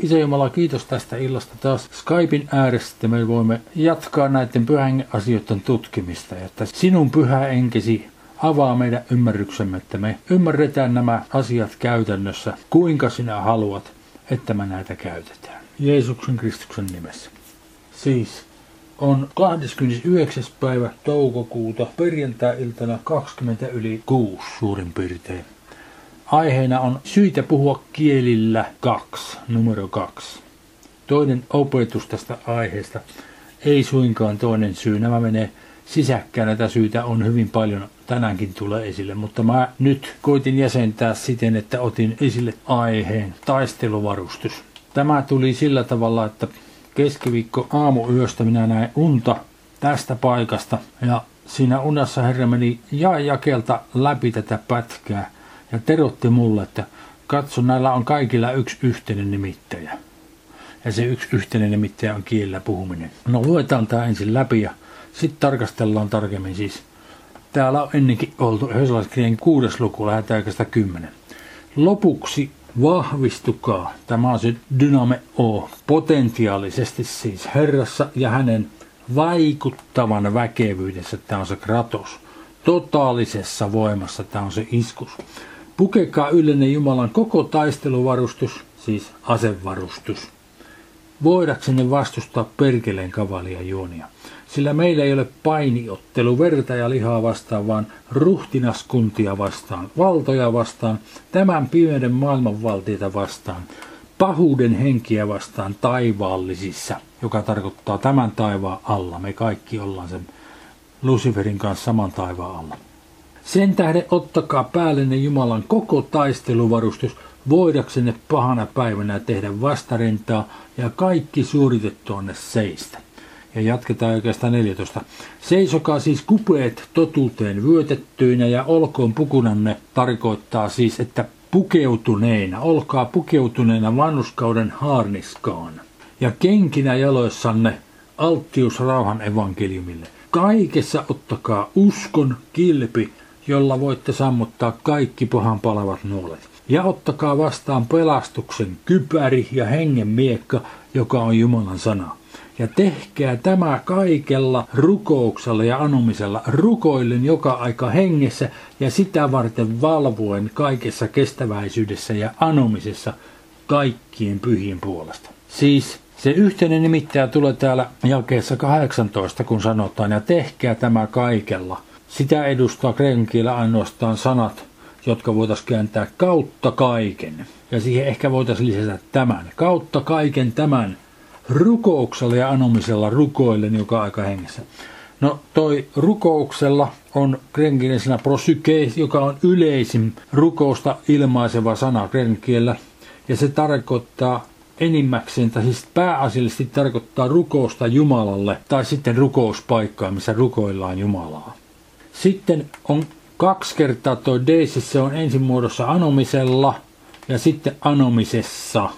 Isä Jumala, kiitos tästä illasta taas Skypein ääressä, me voimme jatkaa näiden pyhän asioiden tutkimista, että sinun pyhä enkesi avaa meidän ymmärryksemme, että me ymmärretään nämä asiat käytännössä, kuinka sinä haluat, että me näitä käytetään. Jeesuksen Kristuksen nimessä. Siis on 29. päivä toukokuuta perjantai-iltana 20 yli 6 suurin piirtein. Aiheena on syitä puhua kielillä 2, numero 2. Toinen opetus tästä aiheesta, ei suinkaan toinen syy. Nämä menee sisäkkään, näitä syitä on hyvin paljon, tänäänkin tulee esille, mutta mä nyt koitin jäsentää siten, että otin esille aiheen taisteluvarustus. Tämä tuli sillä tavalla, että keskiviikko aamuyöstä minä näin unta tästä paikasta ja siinä unessa Herra meni ja jakelta läpi tätä pätkää ja terotti mulle, että katso, näillä on kaikilla yksi yhteinen nimittäjä. Ja se yksi yhteinen nimittäjä on kielellä puhuminen. No luetaan tämä ensin läpi ja sitten tarkastellaan tarkemmin siis. Täällä on ennenkin oltu Hesalaiskirjan kuudes luku, lähdetään kymmenen. Lopuksi vahvistukaa. Tämä on se dyname O. Potentiaalisesti siis Herrassa ja hänen vaikuttavan väkevyydessä. Tämä on se kratos. Totaalisessa voimassa tämä on se iskus. Pukekaa yllenne Jumalan koko taisteluvarustus, siis asevarustus. Voidaksenne vastustaa perkeleen kavalia juonia. Sillä meillä ei ole painiottelu verta ja lihaa vastaan, vaan ruhtinaskuntia vastaan, valtoja vastaan, tämän pimeyden maailmanvaltiita vastaan, pahuuden henkiä vastaan taivaallisissa, joka tarkoittaa tämän taivaan alla. Me kaikki ollaan sen Luciferin kanssa saman taivaan alla. Sen tähden ottakaa päällenne Jumalan koko taisteluvarustus, voidaksenne pahana päivänä tehdä vastarintaa ja kaikki suoritettuanne seistä. Ja jatketaan oikeastaan 14. Seisokaa siis kupeet totuuteen vyötettyinä ja olkoon pukunanne tarkoittaa siis, että pukeutuneina, olkaa pukeutuneina vannuskauden haarniskaan. Ja kenkinä jaloissanne alttius rauhan evankeliumille. Kaikessa ottakaa uskon kilpi, jolla voitte sammuttaa kaikki pahan palavat nuolet. Ja ottakaa vastaan pelastuksen kypäri ja hengen miekka, joka on Jumalan sana ja tehkää tämä kaikella rukouksella ja anomisella, rukoillen joka aika hengessä ja sitä varten valvoen kaikessa kestäväisyydessä ja anomisessa kaikkien pyhien puolesta. Siis se yhteinen nimittäjä tulee täällä jakeessa 18, kun sanotaan, ja tehkää tämä kaikella. Sitä edustaa kreikan ainoastaan sanat, jotka voitaisiin kääntää kautta kaiken. Ja siihen ehkä voitaisiin lisätä tämän. Kautta kaiken tämän rukouksella ja anomisella rukoillen joka aika hengessä. No toi rukouksella on krenkiläisenä prosyke, joka on yleisin rukousta ilmaiseva sana krenkielellä. Ja se tarkoittaa enimmäkseen, tai siis pääasiallisesti tarkoittaa rukousta Jumalalle, tai sitten rukouspaikkaa, missä rukoillaan Jumalaa. Sitten on kaksi kertaa tuo deisis, se on ensin muodossa anomisella, ja sitten anomisessa.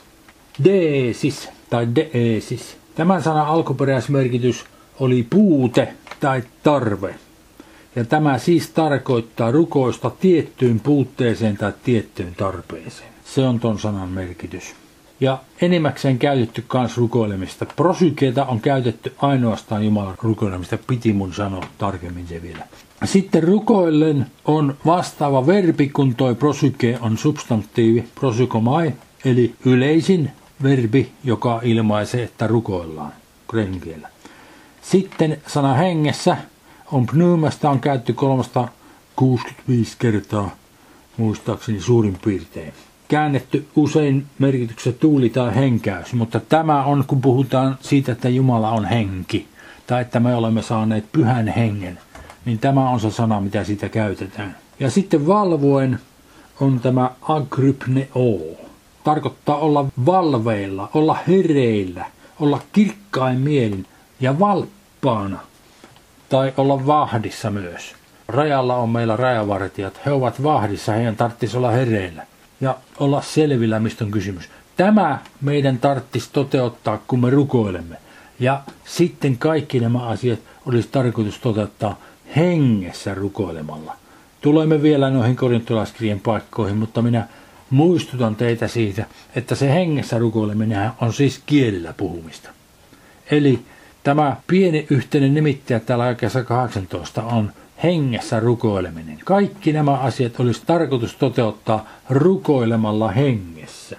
Deesis tai deesis. Tämän sanan alkuperäismerkitys oli puute tai tarve. Ja tämä siis tarkoittaa rukoista tiettyyn puutteeseen tai tiettyyn tarpeeseen. Se on ton sanan merkitys. Ja enimmäkseen käytetty kans rukoilemista. Prosykeita on käytetty ainoastaan Jumalan rukoilemista, piti mun sanoa tarkemmin se vielä. Sitten rukoillen on vastaava verbi, kun toi prosyke on substantiivi, prosykomai, eli yleisin verbi, joka ilmaisee, että rukoillaan kreikan Sitten sana hengessä on pneumasta on käytetty 365 kertaa, muistaakseni suurin piirtein. Käännetty usein merkityksessä tuuli tai henkäys, mutta tämä on, kun puhutaan siitä, että Jumala on henki, tai että me olemme saaneet pyhän hengen, niin tämä on se sana, mitä siitä käytetään. Ja sitten valvoen on tämä agrypneo, tarkoittaa olla valveilla, olla hereillä, olla kirkkain mielin ja valppaana. Tai olla vahdissa myös. Rajalla on meillä rajavartijat. He ovat vahdissa, heidän tarvitsisi olla hereillä. Ja olla selvillä, mistä on kysymys. Tämä meidän tarvitsisi toteuttaa, kun me rukoilemme. Ja sitten kaikki nämä asiat olisi tarkoitus toteuttaa hengessä rukoilemalla. Tulemme vielä noihin korintolaiskirjan paikkoihin, mutta minä muistutan teitä siitä, että se hengessä rukoileminen on siis kielillä puhumista. Eli tämä pieni yhteinen nimittäjä täällä oikeassa 18 on hengessä rukoileminen. Kaikki nämä asiat olisi tarkoitus toteuttaa rukoilemalla hengessä.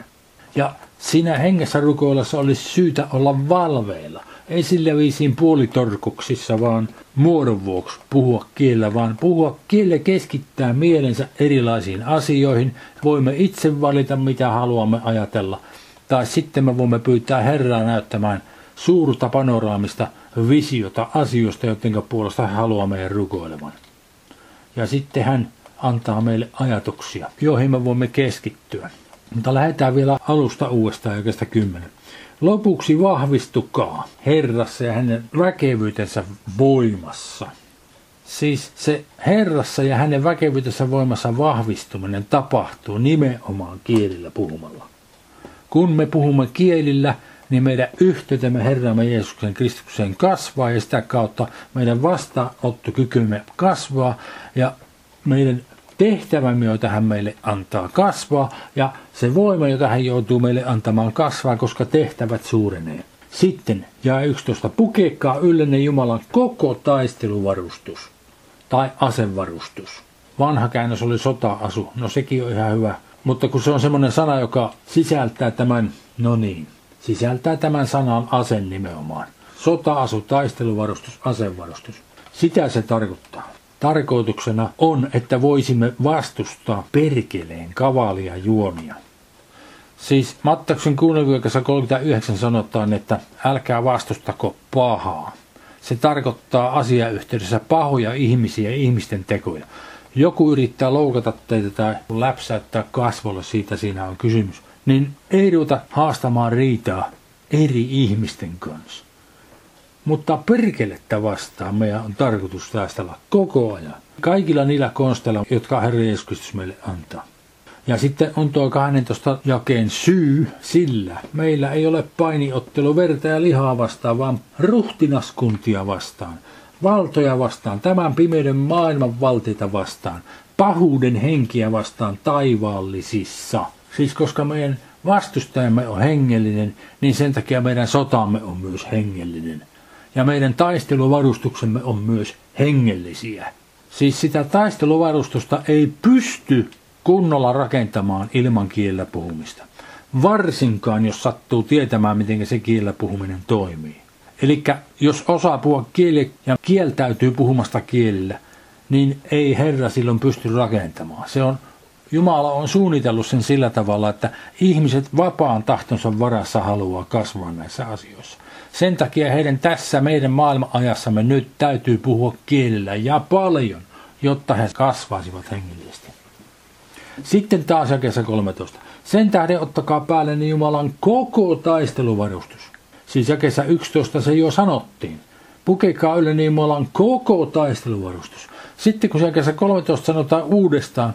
Ja siinä hengessä rukoillessa olisi syytä olla valveilla. Ei sillä viisiin puolitorkuksissa, vaan muodon vuoksi puhua kielellä, vaan puhua kielellä keskittää mielensä erilaisiin asioihin. Voimme itse valita, mitä haluamme ajatella. Tai sitten me voimme pyytää Herraa näyttämään suurta panoraamista visiota asioista, joiden puolesta hän haluaa meidän rukoilevan. Ja sitten hän antaa meille ajatuksia, joihin me voimme keskittyä. Mutta lähdetään vielä alusta uudestaan oikeasta kymmenen. Lopuksi vahvistukaa Herrassa ja hänen väkevyytensä voimassa. Siis se Herrassa ja hänen väkevyytensä voimassa vahvistuminen tapahtuu nimenomaan kielillä puhumalla. Kun me puhumme kielillä, niin meidän yhteytemme Herramme Jeesuksen Kristukseen kasvaa ja sitä kautta meidän vastaanottokykymme kasvaa ja meidän tehtävämme, jota hän meille antaa kasvaa ja se voima, jota hän joutuu meille antamaan kasvaa, koska tehtävät suurenee. Sitten ja 11. Pukekaa yllenne Jumalan koko taisteluvarustus tai asevarustus. Vanha käännös oli sota-asu, no sekin on ihan hyvä. Mutta kun se on semmoinen sana, joka sisältää tämän, no niin, sisältää tämän sanan asen nimenomaan. Sota-asu, taisteluvarustus, asevarustus. Sitä se tarkoittaa. Tarkoituksena on, että voisimme vastustaa perkeleen kavalia juomia. Siis Mattaksen kuunnelvuokassa 39 sanotaan, että älkää vastustako pahaa. Se tarkoittaa asiayhteydessä pahoja ihmisiä ja ihmisten tekoja. Joku yrittää loukata teitä tai läpsäyttää kasvolle, siitä siinä on kysymys niin ei ruveta haastamaan riitaa eri ihmisten kanssa. Mutta perkelettä vastaan meidän on tarkoitus taistella koko ajan. Kaikilla niillä konsteilla, jotka Herra Jeesus meille antaa. Ja sitten on tuo 12 jakeen syy sillä. Meillä ei ole painiottelu verta ja lihaa vastaan, vaan ruhtinaskuntia vastaan. Valtoja vastaan, tämän pimeyden maailman valtita vastaan, pahuuden henkiä vastaan taivaallisissa – Siis koska meidän vastustajamme on hengellinen, niin sen takia meidän sotamme on myös hengellinen. Ja meidän taisteluvarustuksemme on myös hengellisiä. Siis sitä taisteluvarustusta ei pysty kunnolla rakentamaan ilman kielellä puhumista. Varsinkaan, jos sattuu tietämään, miten se kielellä puhuminen toimii. Eli jos osaa puhua kieli ja kieltäytyy puhumasta kielillä, niin ei Herra silloin pysty rakentamaan. Se on Jumala on suunnitellut sen sillä tavalla, että ihmiset vapaan tahtonsa varassa haluaa kasvaa näissä asioissa. Sen takia heidän tässä meidän maailmanajassamme nyt täytyy puhua kielellä ja paljon, jotta he kasvaisivat hengellisesti. Sitten taas jakeessa 13. Sen tähden ottakaa päälle niin Jumalan koko taisteluvarustus. Siis jakeessa 11 se jo sanottiin. Pukekaa ylle niin Jumalan koko taisteluvarustus. Sitten kun jakeessa 13 sanotaan uudestaan,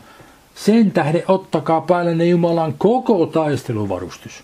sen tähden ottakaa päälle Jumalan koko taisteluvarustus.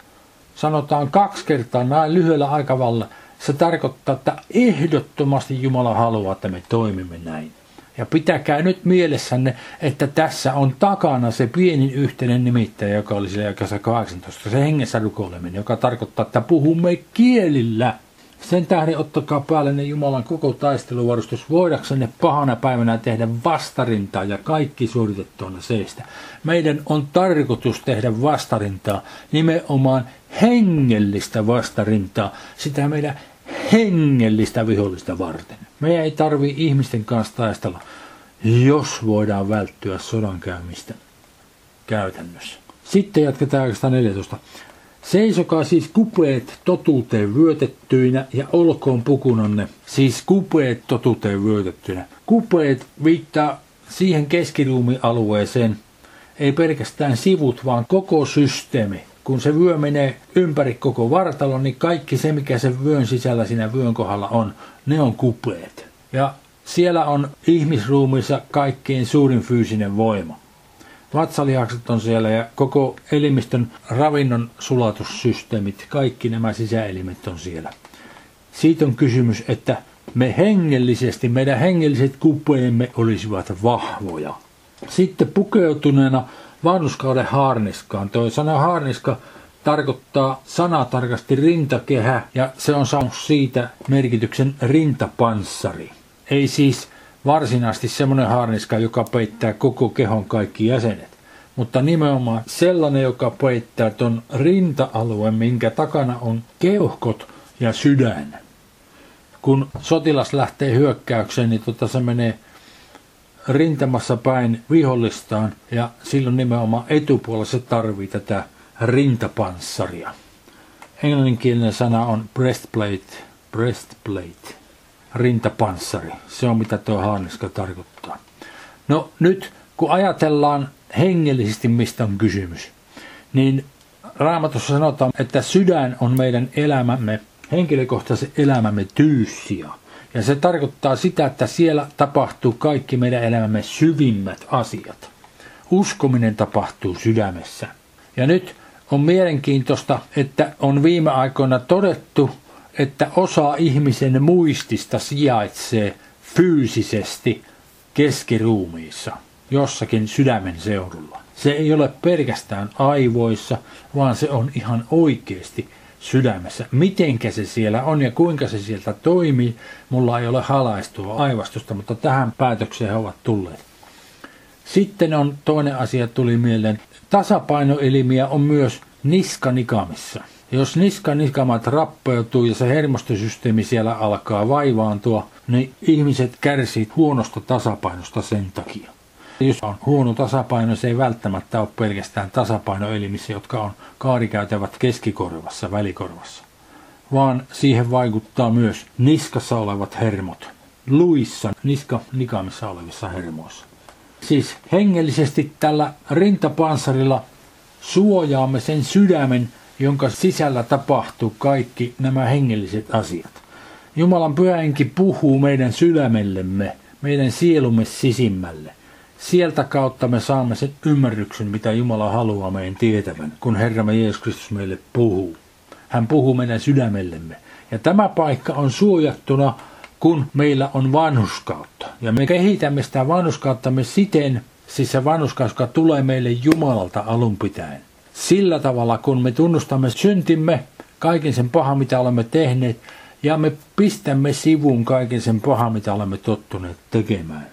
Sanotaan kaksi kertaa näin lyhyellä aikavalla. Se tarkoittaa, että ehdottomasti Jumala haluaa, että me toimimme näin. Ja pitäkää nyt mielessänne, että tässä on takana se pienin yhteinen nimittäjä, joka oli siellä 18, se hengessä rukoileminen, joka tarkoittaa, että puhumme kielillä – sen tähden ottakaa päälle ne Jumalan koko taisteluvarustus, voidaksenne pahana päivänä tehdä vastarintaa ja kaikki suoritettuina seistä. Meidän on tarkoitus tehdä vastarintaa, nimenomaan hengellistä vastarintaa, sitä meidän hengellistä vihollista varten. Meidän ei tarvi ihmisten kanssa taistella, jos voidaan välttyä sodankäymistä käytännössä. Sitten jatketaan 14. Seisokaa siis kupeet totuuteen vyötettyinä ja olkoon pukunanne, siis kupeet totuuteen vyötettyinä. Kupeet viittaa siihen keskiruumialueeseen, ei pelkästään sivut, vaan koko systeemi. Kun se vyö menee ympäri koko vartalon, niin kaikki se, mikä se vyön sisällä siinä vyön kohdalla on, ne on kupeet. Ja siellä on ihmisruumissa kaikkein suurin fyysinen voima vatsalihakset on siellä ja koko elimistön ravinnon sulatussysteemit, kaikki nämä sisäelimet on siellä. Siitä on kysymys, että me hengellisesti, meidän hengelliset kupeemme olisivat vahvoja. Sitten pukeutuneena vanhuskauden haarniskaan. Tuo sana haarniska tarkoittaa sanatarkasti rintakehä ja se on saanut siitä merkityksen rintapanssari. Ei siis varsinaisesti semmoinen haarniska, joka peittää koko kehon kaikki jäsenet, mutta nimenomaan sellainen, joka peittää ton rinta-alueen, minkä takana on keuhkot ja sydän. Kun sotilas lähtee hyökkäykseen, niin tota se menee rintamassa päin vihollistaan ja silloin nimenomaan etupuolella se tarvii tätä rintapanssaria. Englanninkielinen sana on breastplate, breastplate, rintapanssari. Se on mitä tuo haarniska tarkoittaa. No nyt kun ajatellaan hengellisesti mistä on kysymys, niin Raamatussa sanotaan, että sydän on meidän elämämme, henkilökohtaisen elämämme tyyssiä. Ja se tarkoittaa sitä, että siellä tapahtuu kaikki meidän elämämme syvimmät asiat. Uskominen tapahtuu sydämessä. Ja nyt on mielenkiintoista, että on viime aikoina todettu, että osa ihmisen muistista sijaitsee fyysisesti keskiruumiissa, jossakin sydämen seudulla. Se ei ole pelkästään aivoissa, vaan se on ihan oikeasti sydämessä. Mitenkä se siellä on ja kuinka se sieltä toimii, mulla ei ole halaistua aivastusta, mutta tähän päätökseen he ovat tulleet. Sitten on toinen asia tuli mieleen. Tasapainoelimiä on myös niskanikamissa. Jos niskanikamat rappeutuu ja se hermostosysteemi siellä alkaa vaivaantua, niin ihmiset kärsivät huonosta tasapainosta sen takia. Jos on huono tasapaino, se ei välttämättä ole pelkästään tasapainoelimissä, jotka on kaarikäytävät keskikorvassa, välikorvassa, vaan siihen vaikuttaa myös niskassa olevat hermot, luissa, niska nikamissa olevissa hermoissa. Siis hengellisesti tällä rintapanssarilla suojaamme sen sydämen, jonka sisällä tapahtuu kaikki nämä hengelliset asiat. Jumalan pyhänki puhuu meidän sydämellemme, meidän sielumme sisimmälle. Sieltä kautta me saamme sen ymmärryksen, mitä Jumala haluaa meidän tietävän, kun Herramme Jeesus Kristus meille puhuu. Hän puhuu meidän sydämellemme. Ja tämä paikka on suojattuna, kun meillä on vanhuskautta. Ja me kehitämme sitä vanhuskauttamme siten, siis se vanhuskaus, joka tulee meille Jumalalta alun pitäen. Sillä tavalla, kun me tunnustamme syntimme, kaiken sen pahan, mitä olemme tehneet, ja me pistämme sivuun kaiken sen pahan, mitä olemme tottuneet tekemään.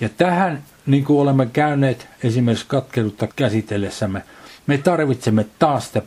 Ja tähän, niin kuin olemme käyneet esimerkiksi katkeruutta käsitellessämme, me tarvitsemme taas sitä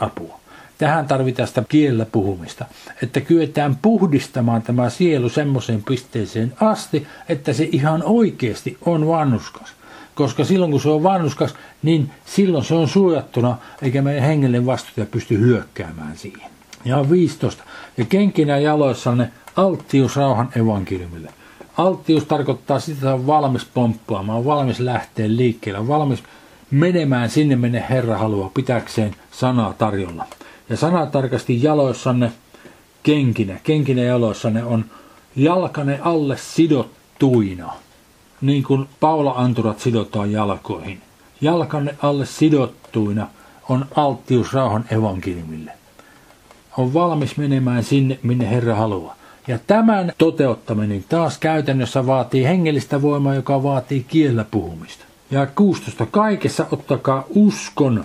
apua. Tähän tarvitaan sitä kielellä puhumista, että kyetään puhdistamaan tämä sielu semmoiseen pisteeseen asti, että se ihan oikeasti on vannuskas. Koska silloin kun se on vannuskas, niin silloin se on suojattuna, eikä meidän hengellinen vastuuta pysty hyökkäämään siihen. Ja 15. Ja kenkinä jaloissanne alttius rauhan evankeliumille. Alttius tarkoittaa sitä, että on valmis pomppaamaan, valmis lähteä liikkeelle, valmis menemään sinne, minne Herra haluaa pitäkseen sanaa tarjolla. Ja sana tarkasti jaloissanne kenkinä, kenkinä jaloissanne on jalkane alle sidottuina, niin kuin Paula-anturat sidotaan jalkoihin. Jalkanne alle sidottuina on alttius rauhan evankeliumille. On valmis menemään sinne, minne Herra haluaa. Ja tämän toteuttaminen taas käytännössä vaatii hengellistä voimaa, joka vaatii kiellä puhumista. Ja 16. Kaikessa ottakaa uskon.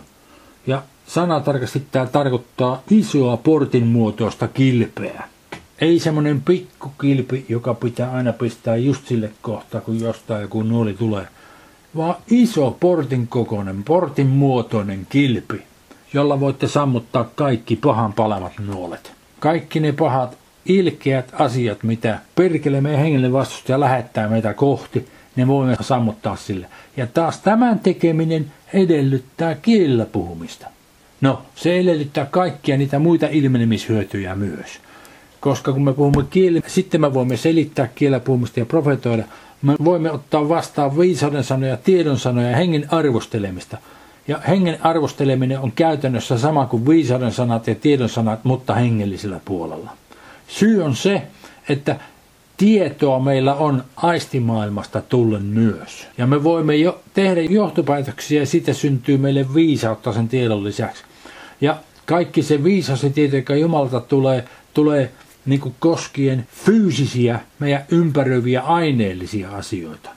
Ja sana tarkasti tämä tarkoittaa isoa portin muotoista kilpeä. Ei semmoinen pikkukilpi, joka pitää aina pistää just sille kohtaa, kun jostain joku nuoli tulee, vaan iso portin kokoinen, portin muotoinen kilpi, jolla voitte sammuttaa kaikki pahan palavat nuolet. Kaikki ne pahat ilkeät asiat, mitä perkele meidän hengellinen vastustaja lähettää meitä kohti, ne voimme sammuttaa sille. Ja taas tämän tekeminen edellyttää kielellä puhumista. No, se edellyttää kaikkia niitä muita ilmenemishyötyjä myös. Koska kun me puhumme kieli, sitten me voimme selittää kielellä puhumista ja profetoida. Me voimme ottaa vastaan viisauden sanoja, tiedon sanoja ja hengen arvostelemista. Ja hengen arvosteleminen on käytännössä sama kuin viisauden sanat ja tiedon sanat, mutta hengellisellä puolella. Syy on se, että tietoa meillä on aistimaailmasta tullen myös. Ja me voimme jo tehdä johtopäätöksiä ja siitä syntyy meille viisautta sen tiedon lisäksi. Ja kaikki se viisaus ja tieto, joka Jumalalta tulee, tulee niin kuin koskien fyysisiä, meidän ympäröiviä aineellisia asioita.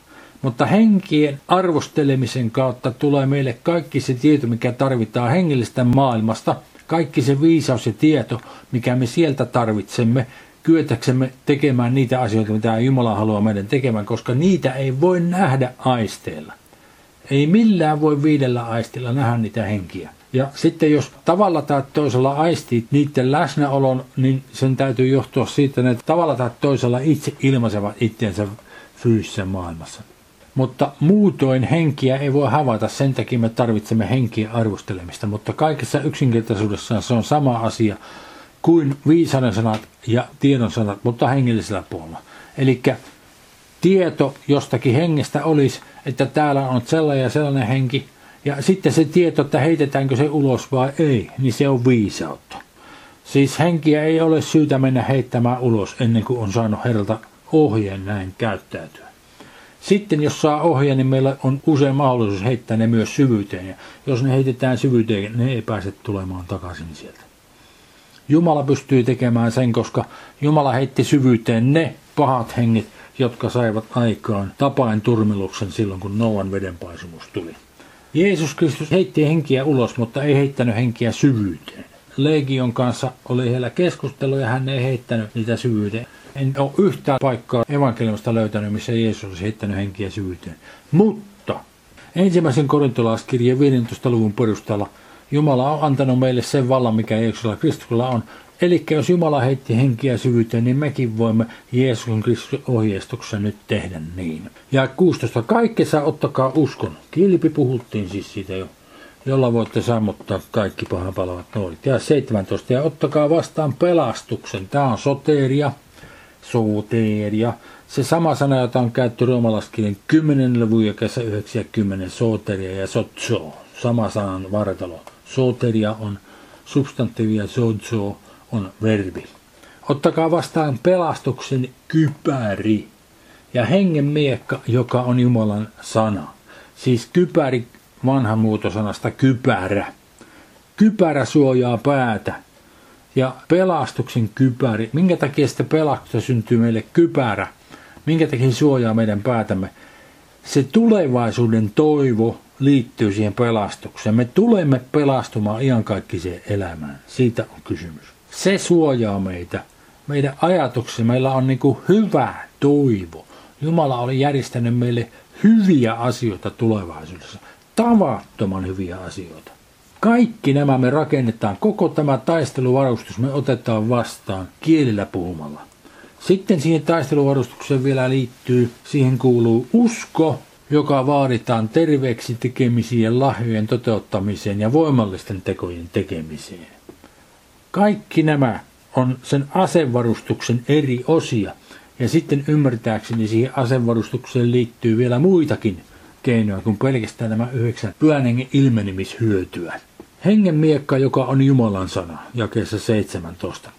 Mutta henkien arvostelemisen kautta tulee meille kaikki se tieto, mikä tarvitaan hengellistä maailmasta, kaikki se viisaus ja tieto, mikä me sieltä tarvitsemme, kyetäksemme tekemään niitä asioita, mitä Jumala haluaa meidän tekemään, koska niitä ei voi nähdä aisteella. Ei millään voi viidellä aistilla nähdä niitä henkiä. Ja sitten jos tavalla tai toisella aistii niiden läsnäolon, niin sen täytyy johtua siitä, että tavalla tai toisella itse ilmaisevat itsensä fyysisessä maailmassa. Mutta muutoin henkiä ei voi havaita, sen takia me tarvitsemme henkiä arvostelemista, mutta kaikessa yksinkertaisuudessaan se on sama asia kuin viisauden sanat ja tiedon sanat, mutta hengellisellä puolella. Eli tieto jostakin hengestä olisi, että täällä on sellainen ja sellainen henki, ja sitten se tieto, että heitetäänkö se ulos vai ei, niin se on viisautta. Siis henkiä ei ole syytä mennä heittämään ulos ennen kuin on saanut herralta ohjeen näin käyttäytyä. Sitten jos saa ohjeen, niin meillä on usein mahdollisuus heittää ne myös syvyyteen. Ja jos ne heitetään syvyyteen, ne ei pääse tulemaan takaisin sieltä. Jumala pystyy tekemään sen, koska Jumala heitti syvyyteen ne pahat hengit, jotka saivat aikaan tapain turmeluksen silloin, kun Noan vedenpaisumus tuli. Jeesus Kristus heitti henkiä ulos, mutta ei heittänyt henkiä syvyyteen. Legion kanssa oli heillä keskustelu ja hän ei heittänyt niitä syvyyteen. En ole yhtään paikkaa evankeliumista löytänyt, missä Jeesus olisi heittänyt henkiä syvyyteen. Mutta ensimmäisen korintolaiskirjeen 15. luvun perusteella Jumala on antanut meille sen vallan, mikä Jeesuksella Kristuksella on. Eli jos Jumala heitti henkiä syvyyteen, niin mekin voimme Jeesuksen Kristuksen ohjeistuksessa nyt tehdä niin. Ja 16. Kaikessa ottakaa uskon. Kilpi puhuttiin siis siitä jo jolla voitte sammuttaa kaikki pahan palavat nuolit. Ja 17. Ja ottakaa vastaan pelastuksen. Tämä on soteria, soteria. Se sama sana, jota on käytetty roomalaiskirjan 10. luvun ja kesä 90 soteria ja sotso. Sama sanan vartalo. Soteria on substantiivi ja sotso on verbi. Ottakaa vastaan pelastuksen kypäri ja hengen miekka, joka on Jumalan sana. Siis kypäri vanhan muotosanasta kypärä. Kypärä suojaa päätä. Ja pelastuksen kypäri. Minkä takia sitä pelastusta syntyy meille kypärä? Minkä takia suojaa meidän päätämme? Se tulevaisuuden toivo liittyy siihen pelastukseen. Me tulemme pelastumaan iankaikkiseen elämään. Siitä on kysymys. Se suojaa meitä. Meidän ajatuksia. Meillä on niin hyvä toivo. Jumala oli järjestänyt meille hyviä asioita tulevaisuudessa tavattoman hyviä asioita. Kaikki nämä me rakennetaan, koko tämä taisteluvarustus me otetaan vastaan kielillä puhumalla. Sitten siihen taisteluvarustukseen vielä liittyy, siihen kuuluu usko, joka vaaditaan terveeksi tekemisien, lahjojen toteuttamiseen ja voimallisten tekojen tekemiseen. Kaikki nämä on sen asevarustuksen eri osia. Ja sitten ymmärtääkseni siihen asevarustukseen liittyy vielä muitakin keinoja kuin pelkästään nämä yhdeksän pyhän hengen ilmenemishyötyä. Hengen miekka, joka on Jumalan sana, jakeessa 17.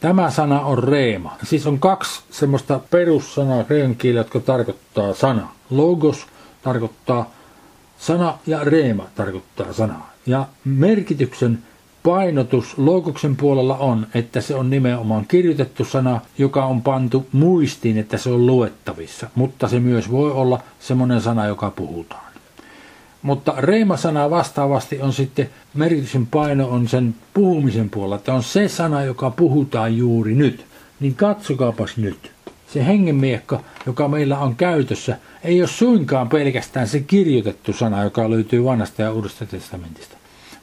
Tämä sana on reema. Siis on kaksi semmoista perussanaa kreikan jotka tarkoittaa sana. Logos tarkoittaa sana ja reema tarkoittaa sanaa. Ja merkityksen painotus logoksen puolella on, että se on nimenomaan kirjoitettu sana, joka on pantu muistiin, että se on luettavissa, mutta se myös voi olla semmoinen sana, joka puhutaan. Mutta reima-sana vastaavasti on sitten, merkityksen paino on sen puhumisen puolella, että on se sana, joka puhutaan juuri nyt. Niin katsokaapas nyt. Se hengenmiekka, joka meillä on käytössä, ei ole suinkaan pelkästään se kirjoitettu sana, joka löytyy vanhasta ja uudesta testamentista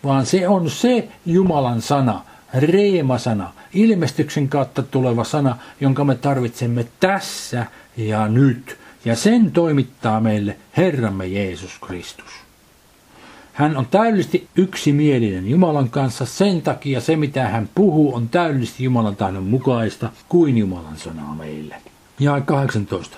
vaan se on se Jumalan sana, reema-sana, ilmestyksen kautta tuleva sana, jonka me tarvitsemme tässä ja nyt. Ja sen toimittaa meille Herramme Jeesus Kristus. Hän on täydellisesti yksimielinen Jumalan kanssa, sen takia se mitä hän puhuu on täydellisesti Jumalan tahdon mukaista kuin Jumalan sanaa meille. Ja 18.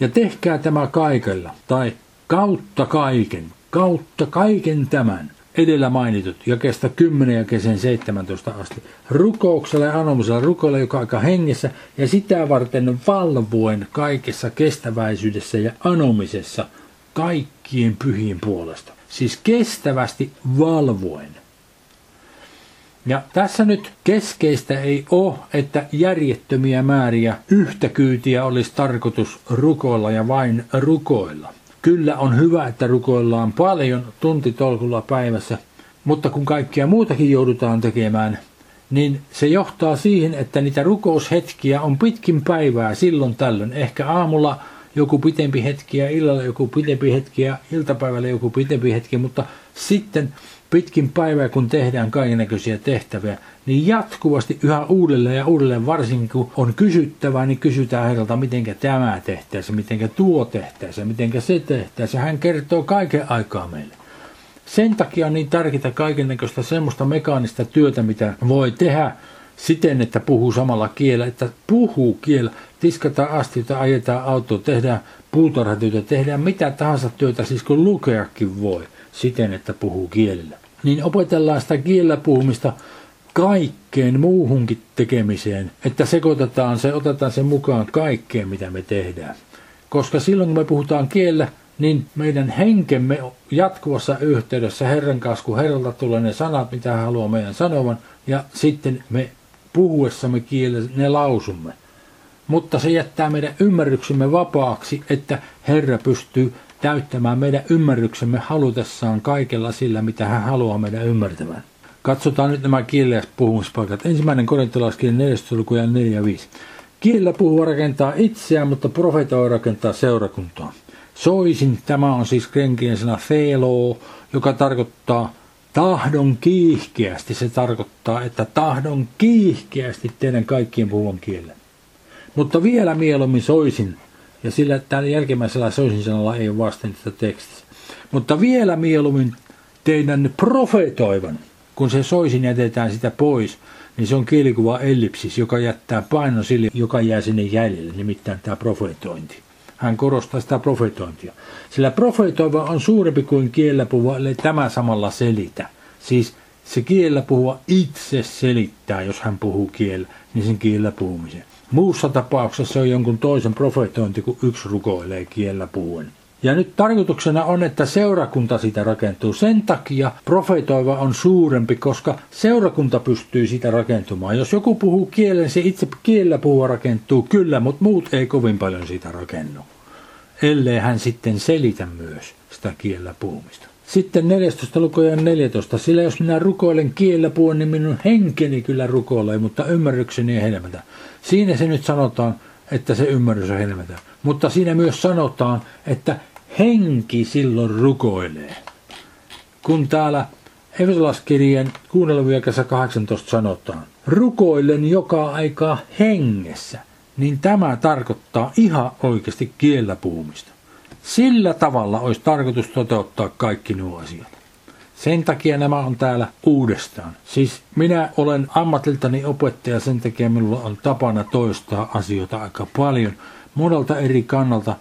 Ja tehkää tämä kaikella, tai kautta kaiken, kautta kaiken tämän, edellä mainitut, kestä 10 ja kesän 17 asti, rukouksella ja anomisella rukoilla joka aika hengessä ja sitä varten valvoen kaikessa kestäväisyydessä ja anomisessa kaikkien pyhien puolesta. Siis kestävästi valvoen. Ja tässä nyt keskeistä ei ole, että järjettömiä määriä yhtä kyytiä olisi tarkoitus rukoilla ja vain rukoilla. Kyllä on hyvä, että rukoillaan paljon tuntitolkulla päivässä, mutta kun kaikkia muutakin joudutaan tekemään, niin se johtaa siihen, että niitä rukoushetkiä on pitkin päivää silloin tällöin. Ehkä aamulla joku pitempi hetki ja illalla joku pitempi hetki ja iltapäivällä joku pitempi hetki, mutta sitten pitkin päivää, kun tehdään kaikenlaisia tehtäviä, niin jatkuvasti yhä uudelleen ja uudelleen, varsinkin kun on kysyttävää, niin kysytään herralta, miten tämä tehtäisiin, miten tuo tehtäisiin, miten se tehtäisiin. Hän kertoo kaiken aikaa meille. Sen takia on niin tärkeää kaikenlaista semmoista mekaanista työtä, mitä voi tehdä siten, että puhuu samalla kielellä, että puhuu kielellä, tiskataan astiota, ajetaan autoa, tehdään puutarhatyötä, tehdään mitä tahansa työtä, siis kun lukeakin voi siten, että puhuu kielellä. Niin opetellaan sitä kielellä puhumista kaikkeen muuhunkin tekemiseen, että sekoitetaan se, otetaan se mukaan kaikkeen, mitä me tehdään. Koska silloin, kun me puhutaan kielellä, niin meidän henkemme jatkuvassa yhteydessä Herran kanssa, kun Herralta tulee ne sanat, mitä hän haluaa meidän sanovan, ja sitten me puhuessamme kielellä ne lausumme. Mutta se jättää meidän ymmärryksemme vapaaksi, että Herra pystyy täyttämään meidän ymmärryksemme halutessaan kaikella sillä, mitä hän haluaa meidän ymmärtämään. Katsotaan nyt nämä kielelliset puhumispaikat. Ensimmäinen korintolaiskirja 14. luku ja 4 5. Kielellä puhua rakentaa itseään, mutta profetoi rakentaa seurakuntaa. Soisin, tämä on siis krenkien sana felo, joka tarkoittaa tahdon kiihkeästi. Se tarkoittaa, että tahdon kiihkeästi teidän kaikkien puhuvan kielen. Mutta vielä mieluummin soisin, ja sillä täällä jälkimmäisellä soisin sanalla ei ole vasten tätä tekstissä. Mutta vielä mieluummin teidän profetoivan, kun se soisin jätetään sitä pois, niin se on kielikuva ellipsis, joka jättää painon sille, joka jää sinne jäljelle, nimittäin tämä profetointi. Hän korostaa sitä profetointia. Sillä profetoiva on suurempi kuin kiellä puhua, eli tämä samalla selitä. Siis se kiellä puhua itse selittää, jos hän puhuu kiellä, niin sen kiellä puhumisen. Muussa tapauksessa se on jonkun toisen profetointi, kun yksi rukoilee kiellä puhuen. Ja nyt tarkoituksena on, että seurakunta sitä rakentuu. Sen takia profetoiva on suurempi, koska seurakunta pystyy sitä rakentumaan. Jos joku puhuu kielen, se itse kiellä puhua rakentuu kyllä, mutta muut ei kovin paljon sitä rakennu. Ellei hän sitten selitä myös sitä kiellä puhumista. Sitten 14. lukuja 14. Sillä jos minä rukoilen kiellä puhuen, niin minun henkeni kyllä rukoilee, mutta ymmärrykseni ei helmetä. Siinä se nyt sanotaan, että se ymmärrys on helmetä. Mutta siinä myös sanotaan, että henki silloin rukoilee. Kun täällä Efesolaskirjeen 6. 18 sanotaan, rukoilen joka aikaa hengessä, niin tämä tarkoittaa ihan oikeasti kiellä puhumista. Sillä tavalla olisi tarkoitus toteuttaa kaikki nuo asiat. Sen takia nämä on täällä uudestaan. Siis minä olen ammatiltani opettaja, sen takia minulla on tapana toistaa asioita aika paljon monelta eri kannalta,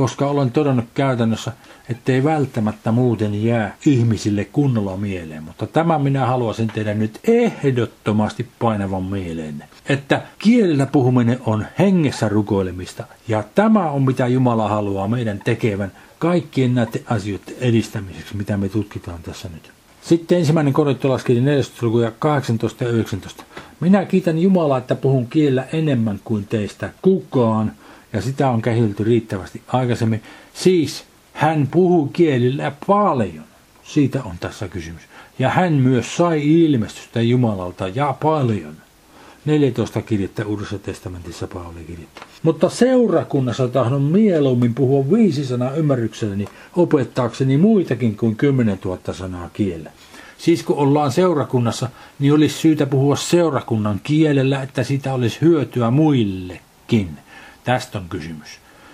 koska olen todennut käytännössä, ettei välttämättä muuten jää ihmisille kunnolla mieleen. Mutta tämä minä haluaisin tehdä nyt ehdottomasti painavan mieleenne. Että kielellä puhuminen on hengessä rukoilemista. Ja tämä on mitä Jumala haluaa meidän tekevän kaikkien näiden asioiden edistämiseksi, mitä me tutkitaan tässä nyt. Sitten ensimmäinen korintolaskirja 14. luku 18 ja 19. Minä kiitän Jumalaa, että puhun kielellä enemmän kuin teistä kukaan, ja sitä on käsitelty riittävästi aikaisemmin. Siis hän puhuu kielillä paljon. Siitä on tässä kysymys. Ja hän myös sai ilmestystä Jumalalta ja paljon. 14 kirjettä Uudessa testamentissa Pauli kirjoittaa. Mutta seurakunnassa tahdon mieluummin puhua viisi sanaa ymmärrykselläni opettaakseni muitakin kuin 10 000 sanaa kielellä. Siis kun ollaan seurakunnassa, niin olisi syytä puhua seurakunnan kielellä, että sitä olisi hyötyä muillekin. Tästä on kysymys.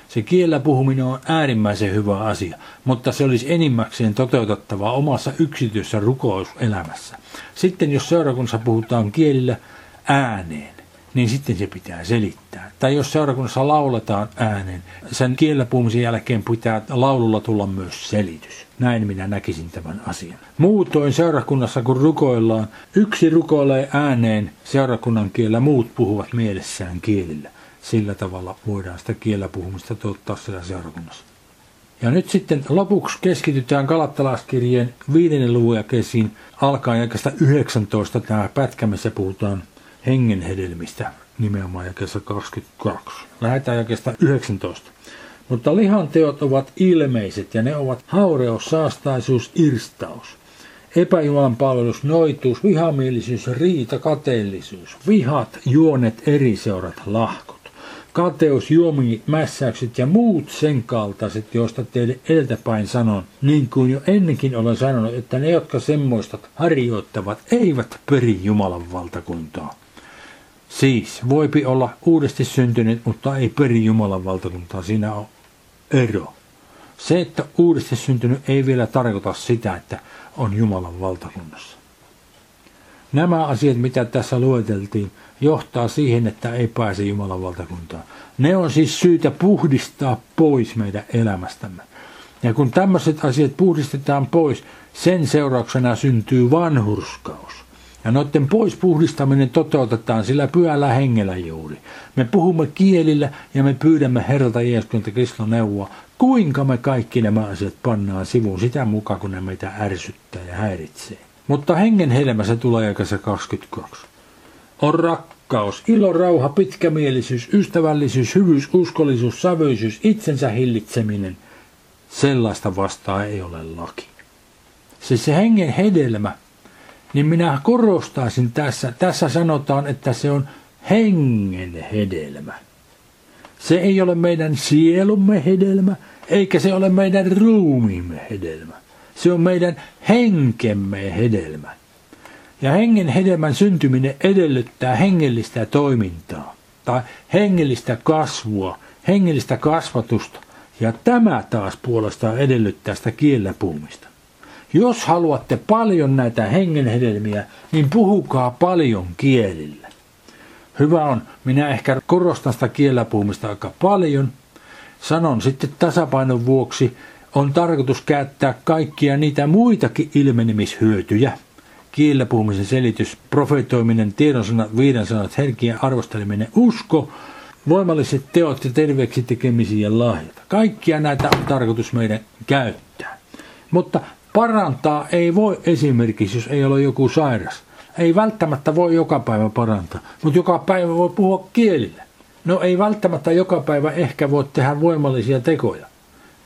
Se kielellä puhuminen on äärimmäisen hyvä asia, mutta se olisi enimmäkseen toteutettavaa omassa yksityisessä rukouselämässä. Sitten jos seurakunnassa puhutaan kielillä ääneen, niin sitten se pitää selittää. Tai jos seurakunnassa lauletaan ääneen, sen kielellä puhumisen jälkeen pitää laululla tulla myös selitys. Näin minä näkisin tämän asian. Muutoin seurakunnassa kun rukoillaan, yksi rukoilee ääneen seurakunnan kielellä, muut puhuvat mielessään kielillä. Sillä tavalla voidaan sitä kielellä puhumista toteuttaa siellä seurakunnassa. Ja nyt sitten lopuksi keskitytään Galattalaiskirjeen viidennen luvun jakeisiin alkaen jakesta 19. Tämä pätkä, missä puhutaan hengenhedelmistä nimenomaan jakeessa 22. Lähdetään jakesta 19. Mutta lihan teot ovat ilmeiset ja ne ovat haureus, saastaisuus, irstaus. Epäjumalan palvelus, noituus, vihamielisyys, riita, kateellisuus, vihat, juonet, eriseurat, lahkot kateus, juomi, mässäykset ja muut sen kaltaiset, joista teille edeltäpäin sanon, niin kuin jo ennenkin olen sanonut, että ne, jotka semmoista harjoittavat, eivät peri Jumalan valtakuntaa. Siis, voipi olla uudesti syntynyt, mutta ei peri Jumalan valtakuntaa. Siinä on ero. Se, että uudesti syntynyt ei vielä tarkoita sitä, että on Jumalan valtakunnassa. Nämä asiat, mitä tässä lueteltiin, johtaa siihen, että ei pääse Jumalan valtakuntaan. Ne on siis syytä puhdistaa pois meidän elämästämme. Ja kun tämmöiset asiat puhdistetaan pois, sen seurauksena syntyy vanhurskaus. Ja noiden pois puhdistaminen toteutetaan sillä pyöllä hengellä juuri. Me puhumme kielillä ja me pyydämme Herralta Jeesukselta Kriston neuvoa, kuinka me kaikki nämä asiat pannaan sivuun sitä mukaan, kun ne meitä ärsyttää ja häiritsee. Mutta hengen helmässä tulee jakassa 22. On rakkaus, ilo, rauha, pitkämielisyys, ystävällisyys, hyvyys, uskollisuus, sävyisyys, itsensä hillitseminen. Sellaista vastaa ei ole laki. Siis se hengen hedelmä, niin minä korostaisin tässä, tässä sanotaan, että se on hengen hedelmä. Se ei ole meidän sielumme hedelmä, eikä se ole meidän ruumiimme hedelmä. Se on meidän henkemme hedelmä. Ja hengen hedelmän syntyminen edellyttää hengellistä toimintaa tai hengellistä kasvua, hengellistä kasvatusta. Ja tämä taas puolestaan edellyttää sitä kiellä puhumista. Jos haluatte paljon näitä hengen hedelmiä, niin puhukaa paljon kielillä. Hyvä on, minä ehkä korostan sitä kiellä puhumista aika paljon. Sanon sitten tasapainon vuoksi, on tarkoitus käyttää kaikkia niitä muitakin ilmenemishyötyjä. Kielellä puhumisen selitys, profetoiminen, tiedonsanat, viiden sanat, herkien arvosteleminen, usko, voimalliset teot ja terveeksi tekemisiä ja lahjat. Kaikkia näitä on tarkoitus meidän käyttää. Mutta parantaa ei voi esimerkiksi, jos ei ole joku sairas. Ei välttämättä voi joka päivä parantaa, mutta joka päivä voi puhua kielillä. No ei välttämättä joka päivä ehkä voi tehdä voimallisia tekoja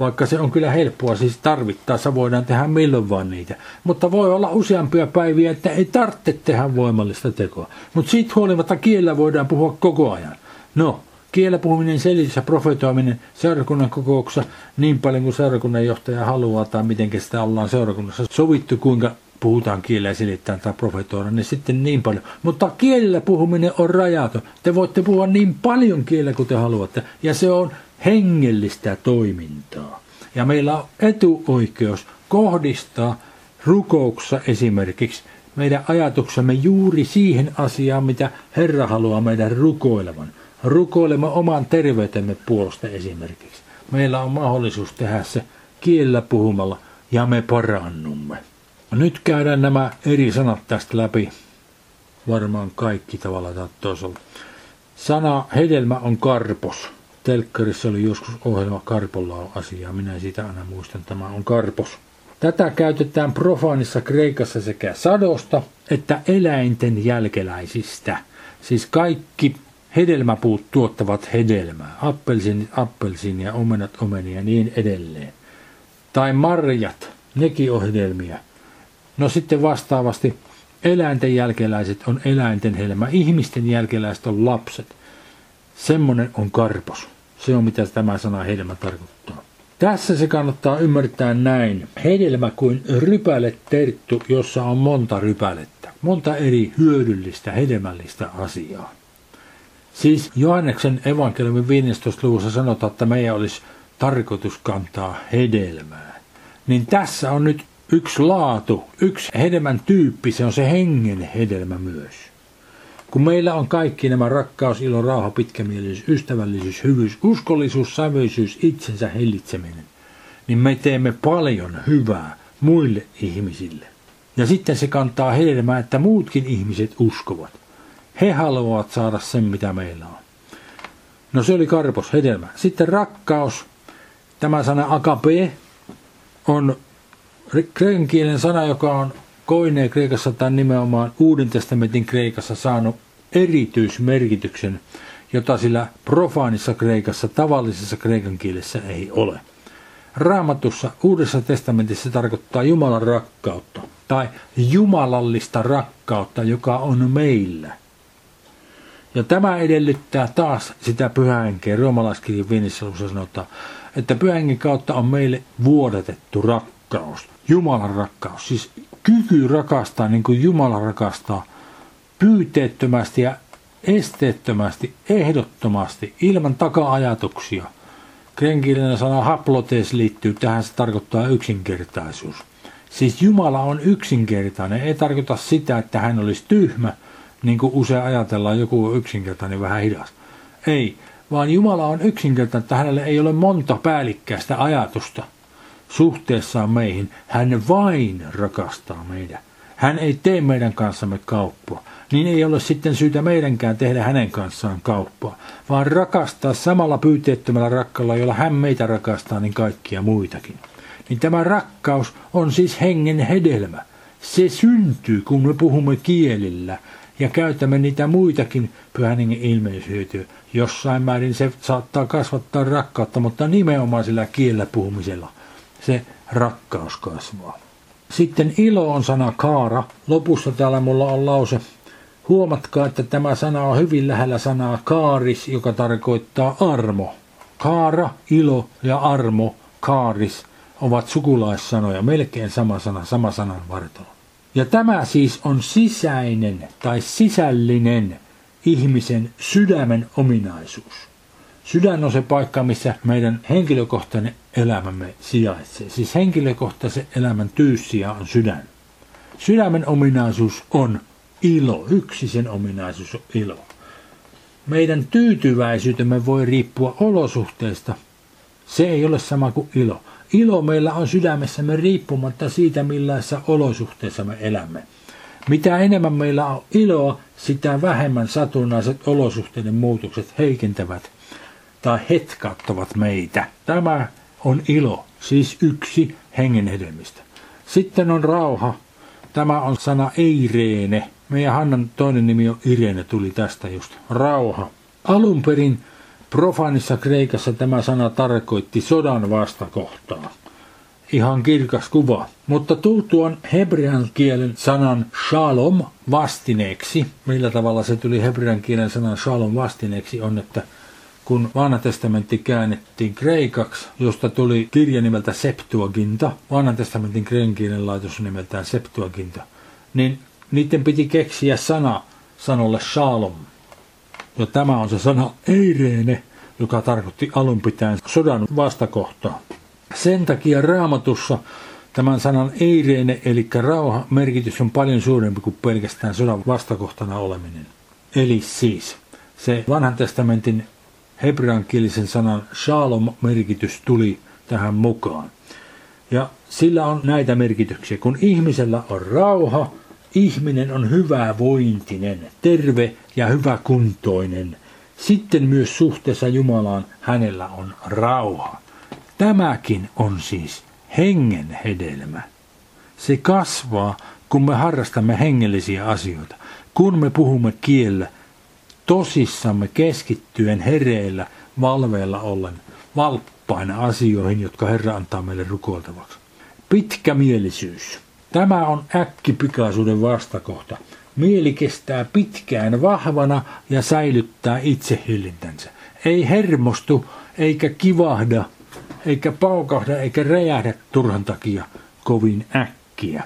vaikka se on kyllä helppoa, siis tarvittaessa voidaan tehdä milloin vaan niitä. Mutta voi olla useampia päiviä, että ei tarvitse tehdä voimallista tekoa. Mutta siitä huolimatta kiellä voidaan puhua koko ajan. No, kiellä puhuminen, selitys ja profetoiminen seurakunnan kokouksessa niin paljon kuin seurakunnan johtaja haluaa tai miten sitä ollaan seurakunnassa sovittu, kuinka puhutaan kielellä selittää tai profetoida, niin sitten niin paljon. Mutta kielellä puhuminen on rajaton. Te voitte puhua niin paljon kielellä kuin te haluatte. Ja se on hengellistä toimintaa. Ja meillä on etuoikeus kohdistaa rukouksessa esimerkiksi meidän ajatuksemme juuri siihen asiaan, mitä Herra haluaa meidän rukoilevan. Rukoilemme oman terveytemme puolesta esimerkiksi. Meillä on mahdollisuus tehdä se kielellä puhumalla ja me parannumme. Nyt käydään nämä eri sanat tästä läpi. Varmaan kaikki tavalla tai toisella. Sana hedelmä on karpos telkkarissa oli joskus ohjelma Karpolla on asiaa. Minä siitä aina muistan, tämä on Karpos. Tätä käytetään profaanissa Kreikassa sekä sadosta että eläinten jälkeläisistä. Siis kaikki hedelmäpuut tuottavat hedelmää. Appelsiinit, appelsiinia, omenat, omenia ja niin edelleen. Tai marjat, nekin on hedelmiä. No sitten vastaavasti eläinten jälkeläiset on eläinten helmä, ihmisten jälkeläiset on lapset. Semmonen on karpos. Se on mitä tämä sana hedelmä tarkoittaa. Tässä se kannattaa ymmärtää näin. Hedelmä kuin rypäleterttu, jossa on monta rypälettä. Monta eri hyödyllistä, hedelmällistä asiaa. Siis Johanneksen evankeliumin 15. luvussa sanotaan, että meidän olisi tarkoitus kantaa hedelmää. Niin tässä on nyt yksi laatu, yksi hedelmän tyyppi, se on se hengen hedelmä myös. Kun meillä on kaikki nämä rakkaus, ilo, rauha, pitkämielisyys, ystävällisyys, hyvyys, uskollisuus, sävyisyys, itsensä hellitseminen, niin me teemme paljon hyvää muille ihmisille. Ja sitten se kantaa hedelmää, että muutkin ihmiset uskovat. He haluavat saada sen, mitä meillä on. No se oli karpos, hedelmä. Sitten rakkaus. tämä sana agape on kreikan kielen sana, joka on koineen Kreikassa tai nimenomaan Uuden testamentin Kreikassa saanut erityismerkityksen, jota sillä profaanissa Kreikassa, tavallisessa kreikan kielessä ei ole. Raamatussa Uudessa testamentissa tarkoittaa Jumalan rakkautta tai jumalallista rakkautta, joka on meillä. Ja tämä edellyttää taas sitä pyhähenkeä. Roomalaiskirjan viinissä sanotaan, että pyhänkin kautta on meille vuodatettu rakkaus. Jumalan rakkaus, siis kyky rakastaa niin kuin Jumala rakastaa, pyyteettömästi ja esteettömästi, ehdottomasti, ilman taka-ajatuksia. Krenkielinen sana haplotes liittyy tähän, se tarkoittaa yksinkertaisuus. Siis Jumala on yksinkertainen, ei tarkoita sitä, että hän olisi tyhmä, niin kuin usein ajatellaan, joku on yksinkertainen, vähän hidas. Ei, vaan Jumala on yksinkertainen, että hänelle ei ole monta päällikkäistä ajatusta suhteessaan meihin. Hän vain rakastaa meitä. Hän ei tee meidän kanssamme kauppaa. Niin ei ole sitten syytä meidänkään tehdä hänen kanssaan kauppaa, vaan rakastaa samalla pyyteettömällä rakkaalla, jolla hän meitä rakastaa, niin kaikkia muitakin. Niin tämä rakkaus on siis hengen hedelmä. Se syntyy, kun me puhumme kielillä ja käytämme niitä muitakin pyhän hengen ilmeishyötyä. Jossain määrin se saattaa kasvattaa rakkautta, mutta nimenomaan sillä kielellä puhumisella se rakkaus kasvaa. Sitten ilo on sana kaara. Lopussa täällä mulla on lause. Huomatkaa, että tämä sana on hyvin lähellä sanaa kaaris, joka tarkoittaa armo. Kaara, ilo ja armo, kaaris ovat sukulaissanoja, melkein sama sana, sama sanan vartalo. Ja tämä siis on sisäinen tai sisällinen ihmisen sydämen ominaisuus. Sydän on se paikka, missä meidän henkilökohtainen elämämme sijaitsee. Siis henkilökohtaisen elämän tyyssiä on sydän. Sydämen ominaisuus on ilo. Yksi sen ominaisuus on ilo. Meidän tyytyväisyytemme voi riippua olosuhteista. Se ei ole sama kuin ilo. Ilo meillä on sydämessämme riippumatta siitä, millaisissa olosuhteissa me elämme. Mitä enemmän meillä on iloa, sitä vähemmän satunnaiset olosuhteiden muutokset heikentävät tai hetkauttavat meitä. Tämä on ilo, siis yksi hengen hedelmistä. Sitten on rauha. Tämä on sana eireene. Meidän Hannan toinen nimi on Irene, tuli tästä just. Rauha. Alun perin profanissa Kreikassa tämä sana tarkoitti sodan vastakohtaa. Ihan kirkas kuva. Mutta tultuaan hebrean kielen sanan shalom vastineeksi, millä tavalla se tuli hebrean kielen sanan shalom vastineeksi, on, että kun vanha testamentti käännettiin kreikaksi, josta tuli kirja nimeltä Septuaginta, vanhan testamentin kreikan laitos nimeltään Septuaginta, niin niiden piti keksiä sana sanolle shalom. Ja tämä on se sana eireene, joka tarkoitti alun pitäen sodan vastakohtaa. Sen takia raamatussa tämän sanan eireene, eli rauha, merkitys on paljon suurempi kuin pelkästään sodan vastakohtana oleminen. Eli siis se vanhan testamentin hebreankielisen sanan shalom-merkitys tuli tähän mukaan. Ja sillä on näitä merkityksiä. Kun ihmisellä on rauha, ihminen on hyvä vointinen, terve ja hyväkuntoinen. Sitten myös suhteessa Jumalaan hänellä on rauha. Tämäkin on siis hengen hedelmä. Se kasvaa, kun me harrastamme hengellisiä asioita. Kun me puhumme kiellä, tosissamme keskittyen hereillä, valveilla ollen, valppaina asioihin, jotka Herra antaa meille rukoiltavaksi. Pitkämielisyys. Tämä on äkkipikaisuuden vastakohta. Mieli kestää pitkään vahvana ja säilyttää itsehillintänsä. Ei hermostu, eikä kivahda, eikä paukahda, eikä räjähdä turhan takia kovin äkkiä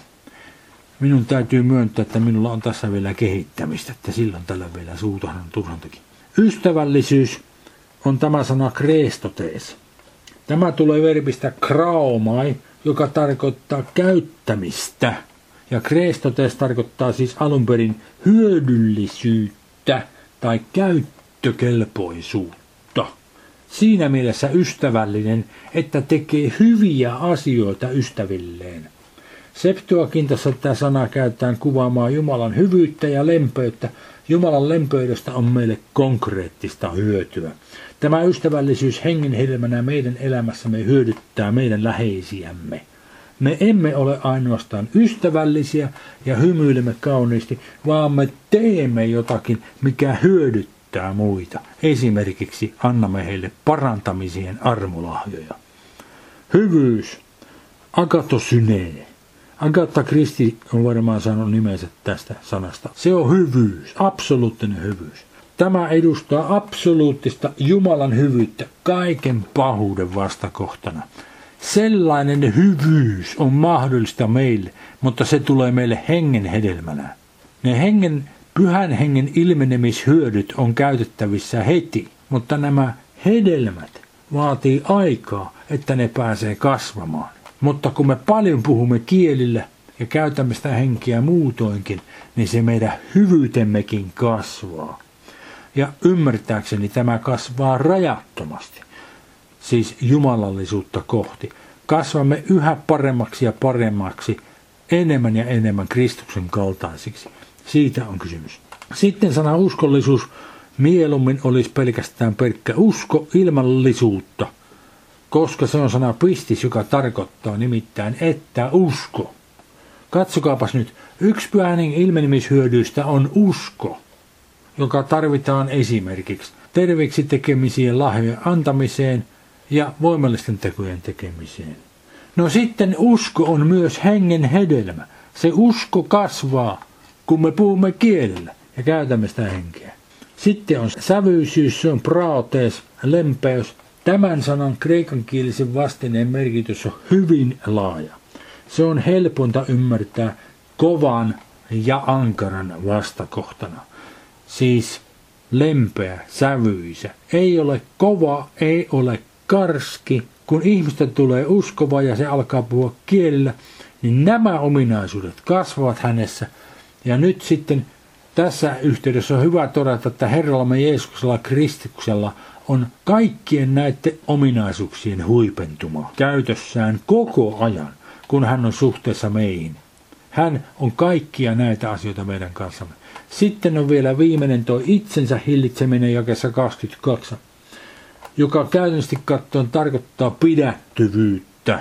minun täytyy myöntää, että minulla on tässä vielä kehittämistä, että silloin tällä vielä suutahdan turhantakin. Ystävällisyys on tämä sana kreestotees. Tämä tulee verbistä kraomai, joka tarkoittaa käyttämistä. Ja kreestotees tarkoittaa siis alun perin hyödyllisyyttä tai käyttökelpoisuutta. Siinä mielessä ystävällinen, että tekee hyviä asioita ystävilleen. Septuakintossa tätä sanaa käytetään kuvaamaan Jumalan hyvyyttä ja lempöyttä. Jumalan lempöydestä on meille konkreettista hyötyä. Tämä ystävällisyys hengen helmänä meidän elämässämme hyödyttää meidän läheisiämme. Me emme ole ainoastaan ystävällisiä ja hymyilemme kauniisti, vaan me teemme jotakin, mikä hyödyttää muita. Esimerkiksi annamme heille parantamisien armolahjoja. Hyvyys, agatosynee. Agatha Kristi on varmaan saanut nimensä tästä sanasta. Se on hyvyys, absoluuttinen hyvyys. Tämä edustaa absoluuttista Jumalan hyvyyttä kaiken pahuuden vastakohtana. Sellainen hyvyys on mahdollista meille, mutta se tulee meille hengen hedelmänä. Ne hengen, pyhän hengen ilmenemishyödyt on käytettävissä heti, mutta nämä hedelmät vaatii aikaa, että ne pääsee kasvamaan. Mutta kun me paljon puhumme kielillä ja käytämme sitä henkeä muutoinkin, niin se meidän hyvyytemmekin kasvaa. Ja ymmärtääkseni tämä kasvaa rajattomasti, siis jumalallisuutta kohti. Kasvamme yhä paremmaksi ja paremmaksi, enemmän ja enemmän Kristuksen kaltaisiksi. Siitä on kysymys. Sitten sana uskollisuus mieluummin olisi pelkästään pelkkä usko ilmallisuutta, koska se on sana pistis, joka tarkoittaa nimittäin että usko. Katsokaapas nyt, yksi pyhäinen ilmenemishyödyistä on usko joka tarvitaan esimerkiksi terveeksi tekemisien lahjojen antamiseen ja voimallisten tekojen tekemiseen. No sitten usko on myös hengen hedelmä. Se usko kasvaa, kun me puhumme kielellä ja käytämme sitä henkeä. Sitten on sävyisyys, se on praotees, lempeys. Tämän sanan kreikankielisen vastineen merkitys on hyvin laaja. Se on helponta ymmärtää kovan ja ankaran vastakohtana siis lempeä, sävyisä. Ei ole kova, ei ole karski. Kun ihmistä tulee uskova ja se alkaa puhua kielellä, niin nämä ominaisuudet kasvavat hänessä. Ja nyt sitten tässä yhteydessä on hyvä todeta, että Herrallamme Jeesuksella Kristuksella on kaikkien näiden ominaisuuksien huipentuma käytössään koko ajan, kun hän on suhteessa meihin. Hän on kaikkia näitä asioita meidän kanssamme. Sitten on vielä viimeinen tuo itsensä hillitseminen jakessa 22, joka käytännössä katsoen tarkoittaa pidättyvyyttä.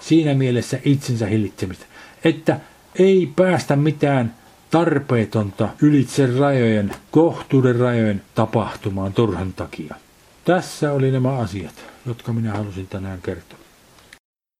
Siinä mielessä itsensä hillitsemistä, että ei päästä mitään tarpeetonta ylitse rajojen, kohtuuden rajojen tapahtumaan turhan takia. Tässä oli nämä asiat, jotka minä halusin tänään kertoa.